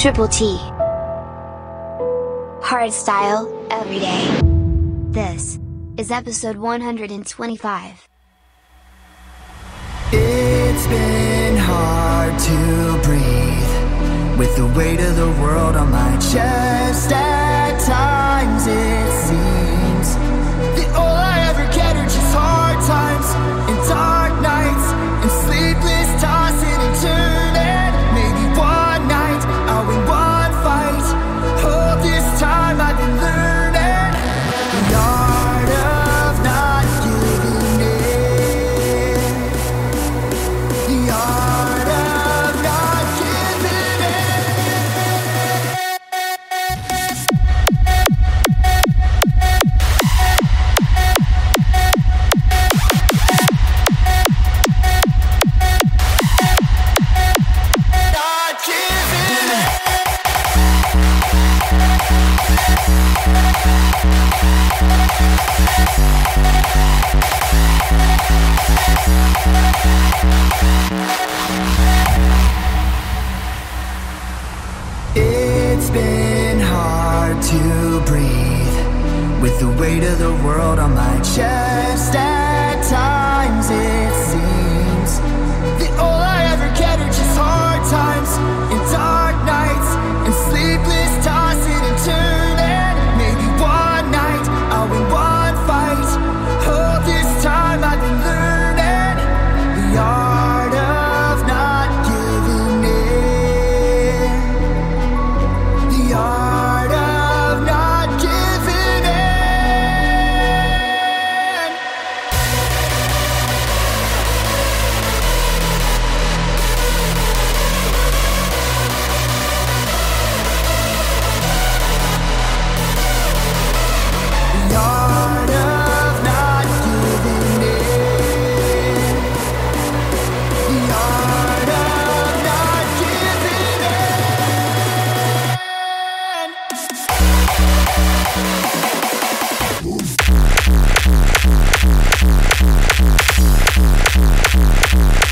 Triple T. Hardstyle, every day. This is episode 125. It's been hard to breathe with the weight of the world on my chest. At times it It's been hard to breathe with the weight of the world on my chest. At times it seems that all I ever get are just hard times Not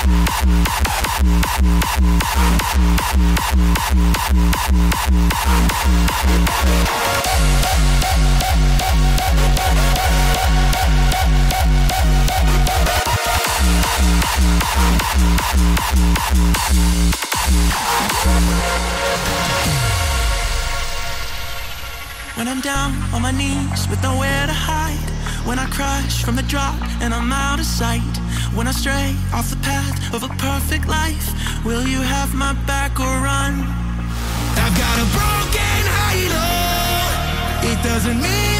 When I'm down on my knees with nowhere to hide. When I crash from the drop and I'm out of sight. When I stray off the path of a perfect life. Will you have my back or run? I've got a broken halo. It doesn't mean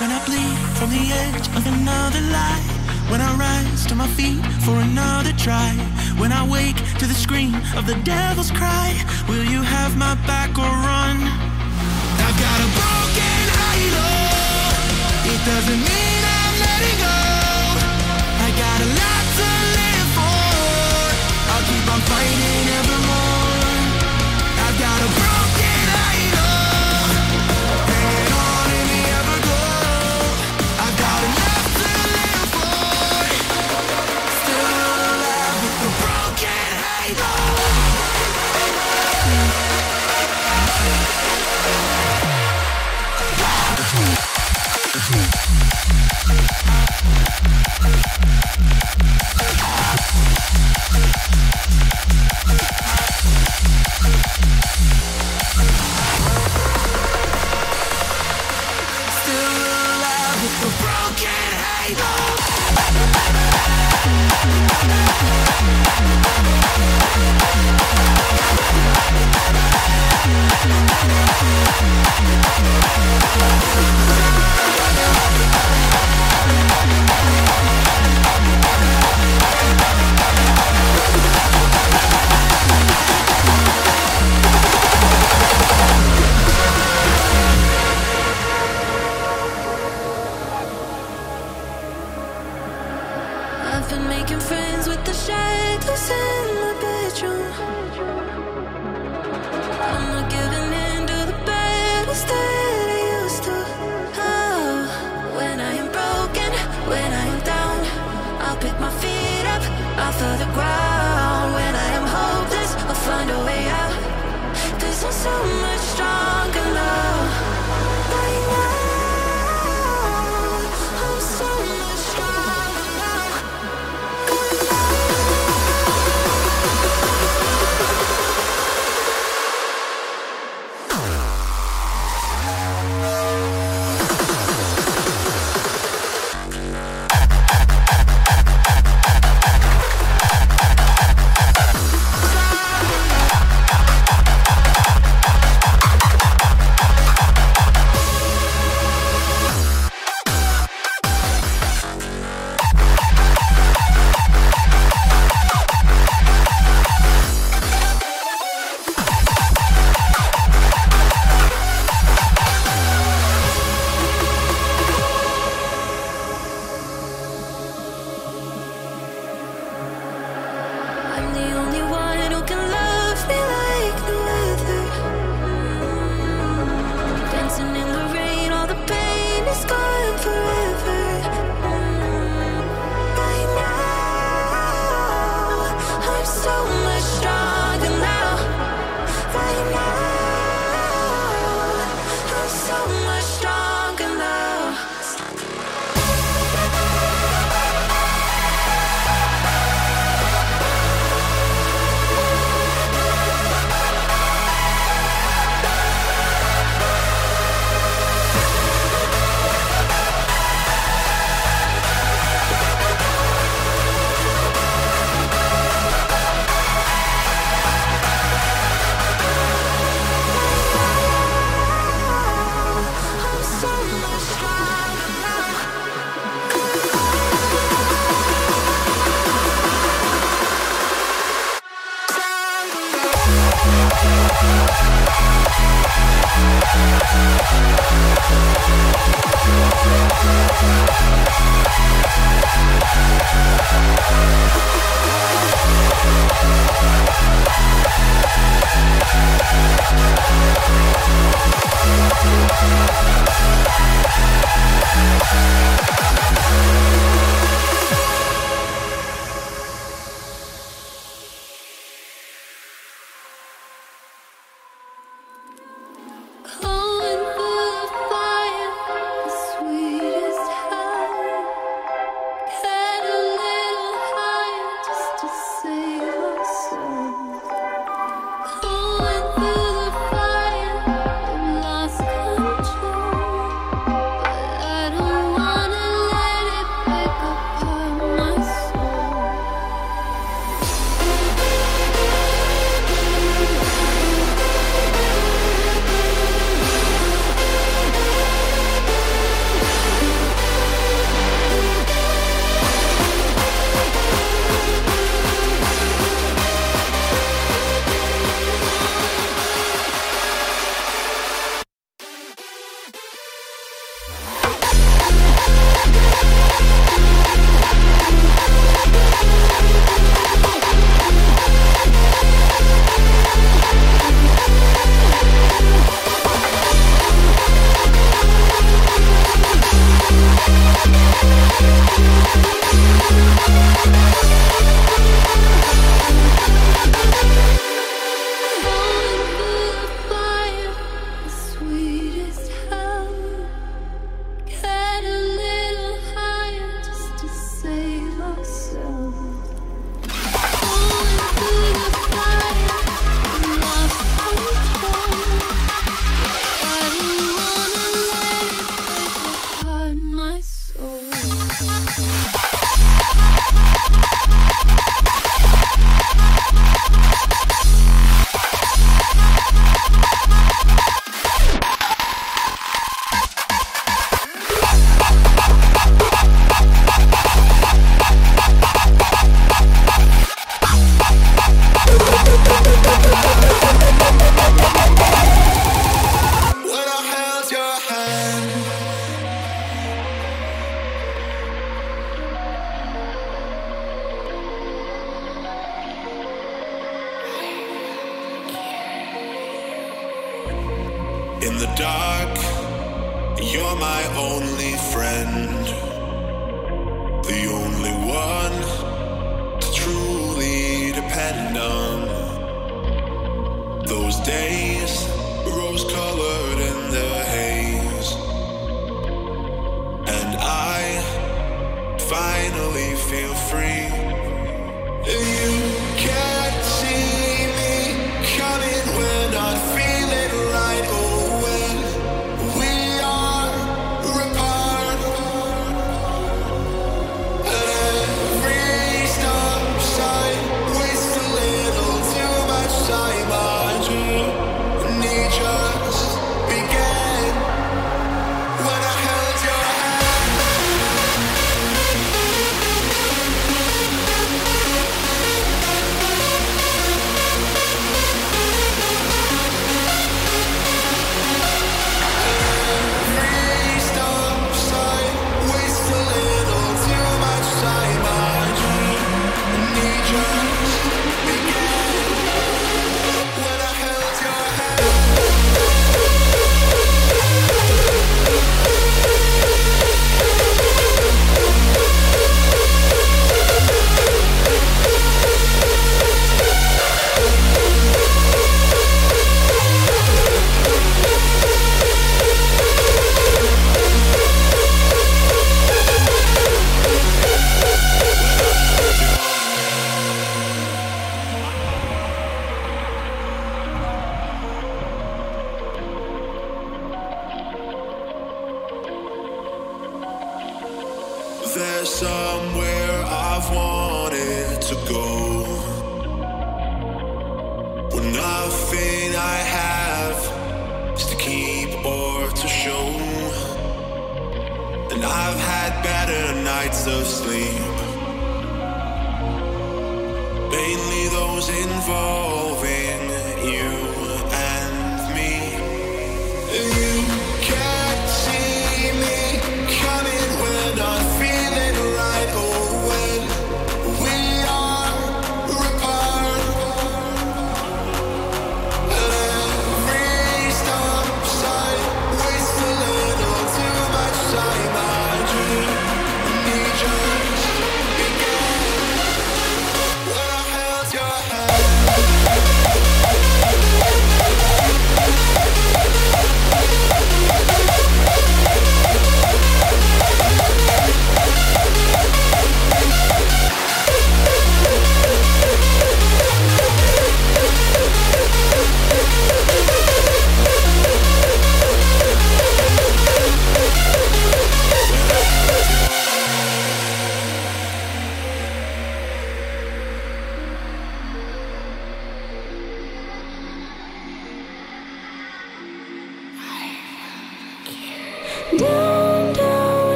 When I bleed from the edge of another lie. When I rise to my feet for another try. When I wake to the scream of the devil's cry. Will you have my back or run? I've got a broken halo. It doesn't mean I'm letting go. I got a lot to live for. I'll keep on fighting evermore. A broken halo. off of the ground. When I am hopeless, I'll find a way out. Cause I'm so much stronger now.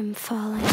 I'm falling.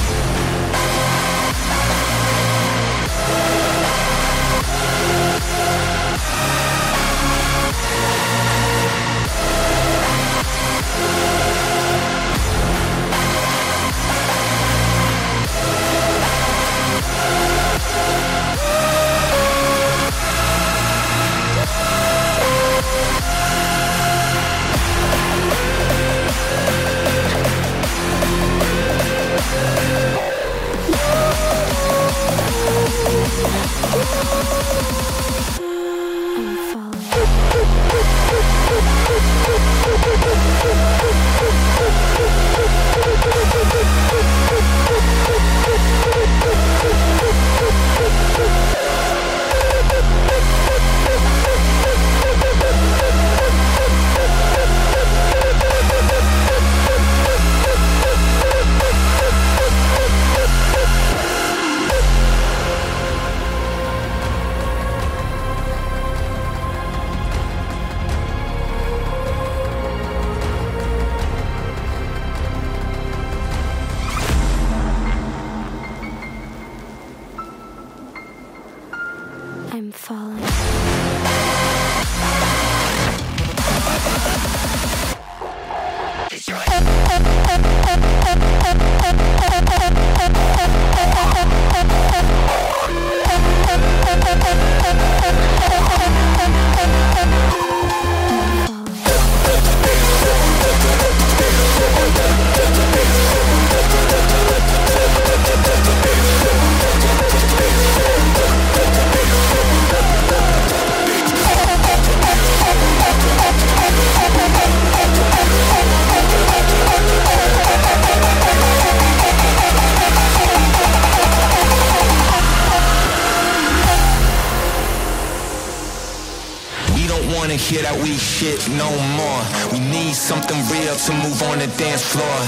hear that we shit no more. We need something real to move on the dance floor.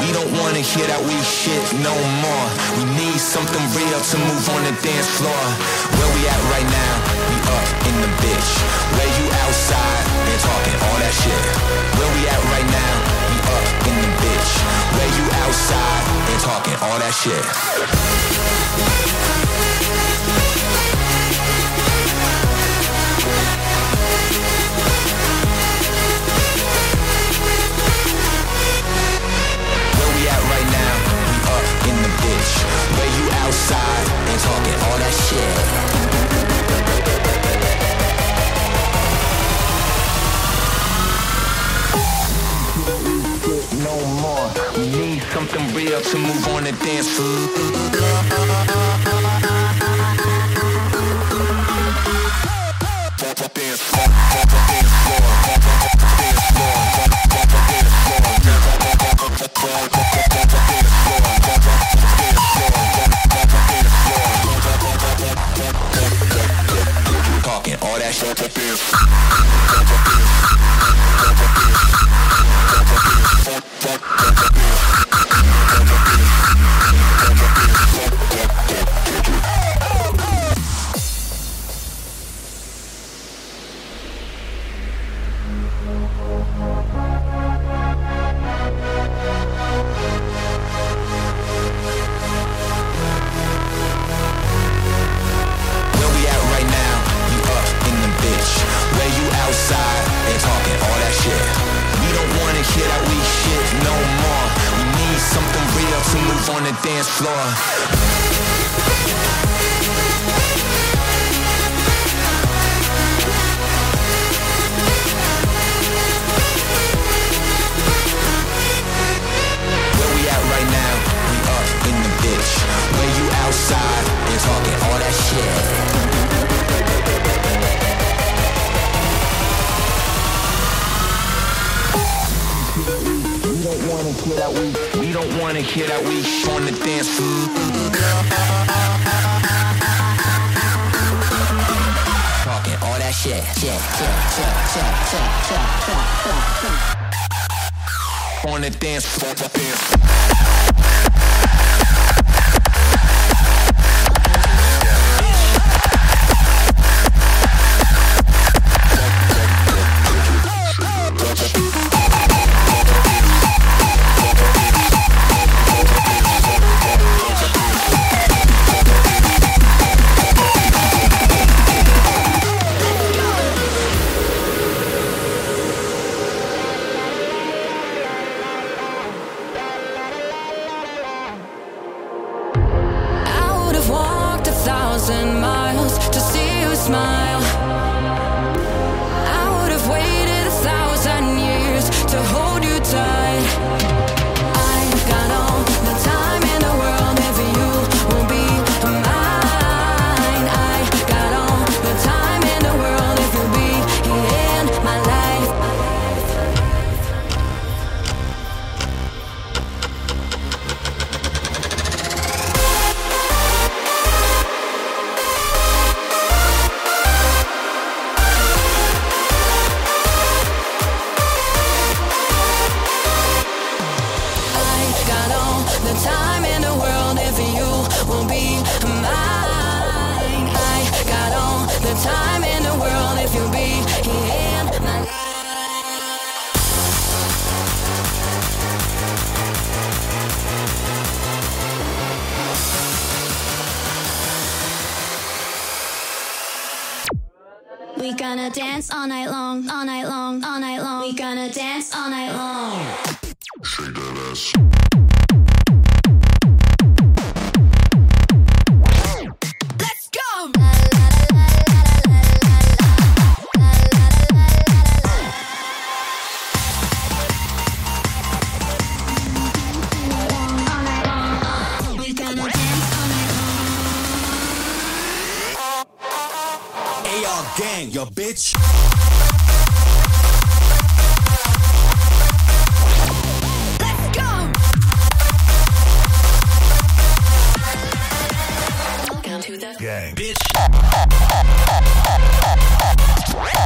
We don't wanna hear that we shit no more. We need something real to move on the dance floor. Where we at right now? We up in the bitch. Where you outside and talking all that shit. Where we at right now? We up in the bitch. Where you outside and talking all that shit. up in the bitch. But you outside and talking all that shit. No more. We need something real to move on the dance floor. Dance floor. Dance floor. Fuck. gang, your bitch. Gang. Bitch.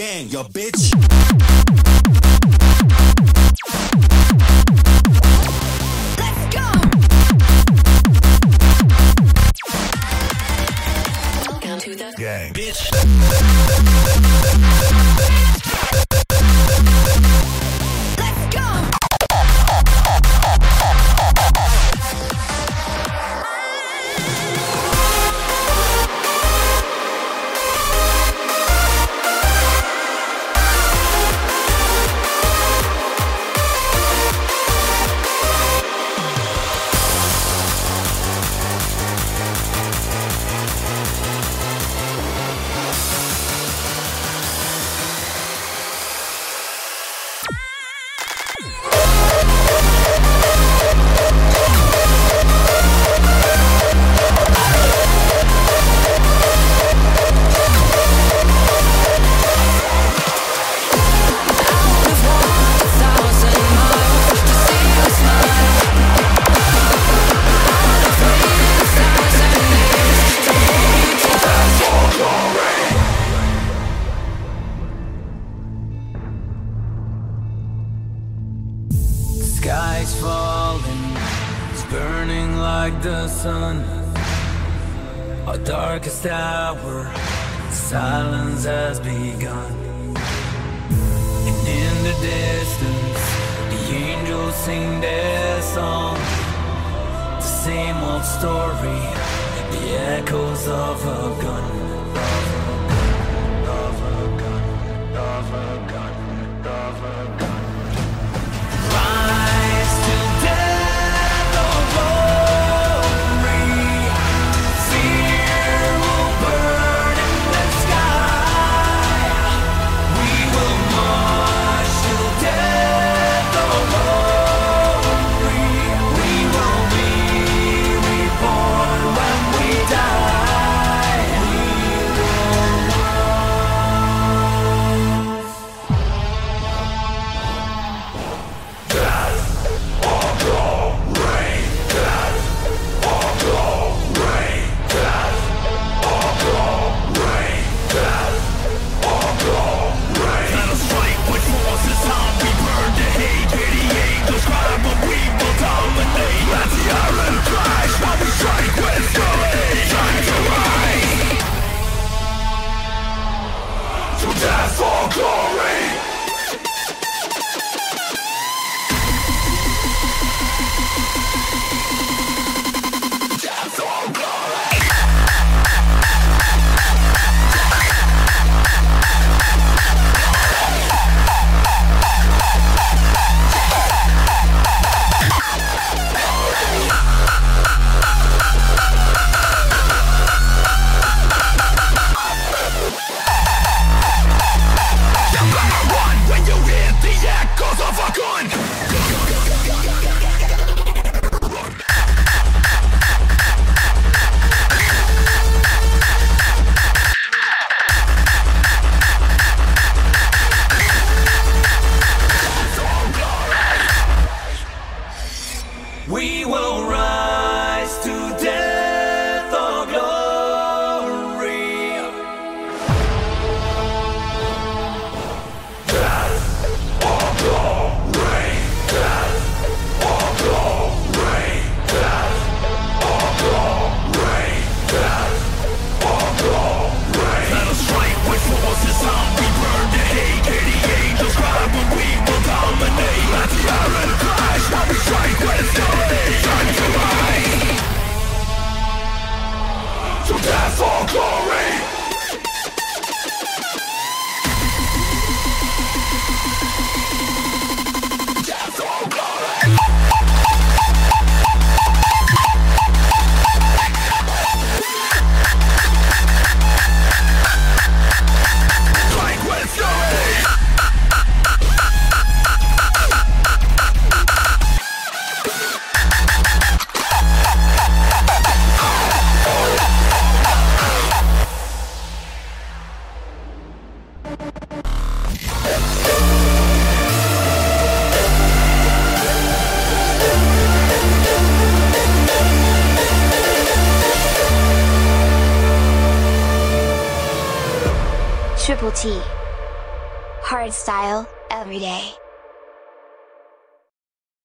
gang, your bitch. Let's go. Gang. Bitch.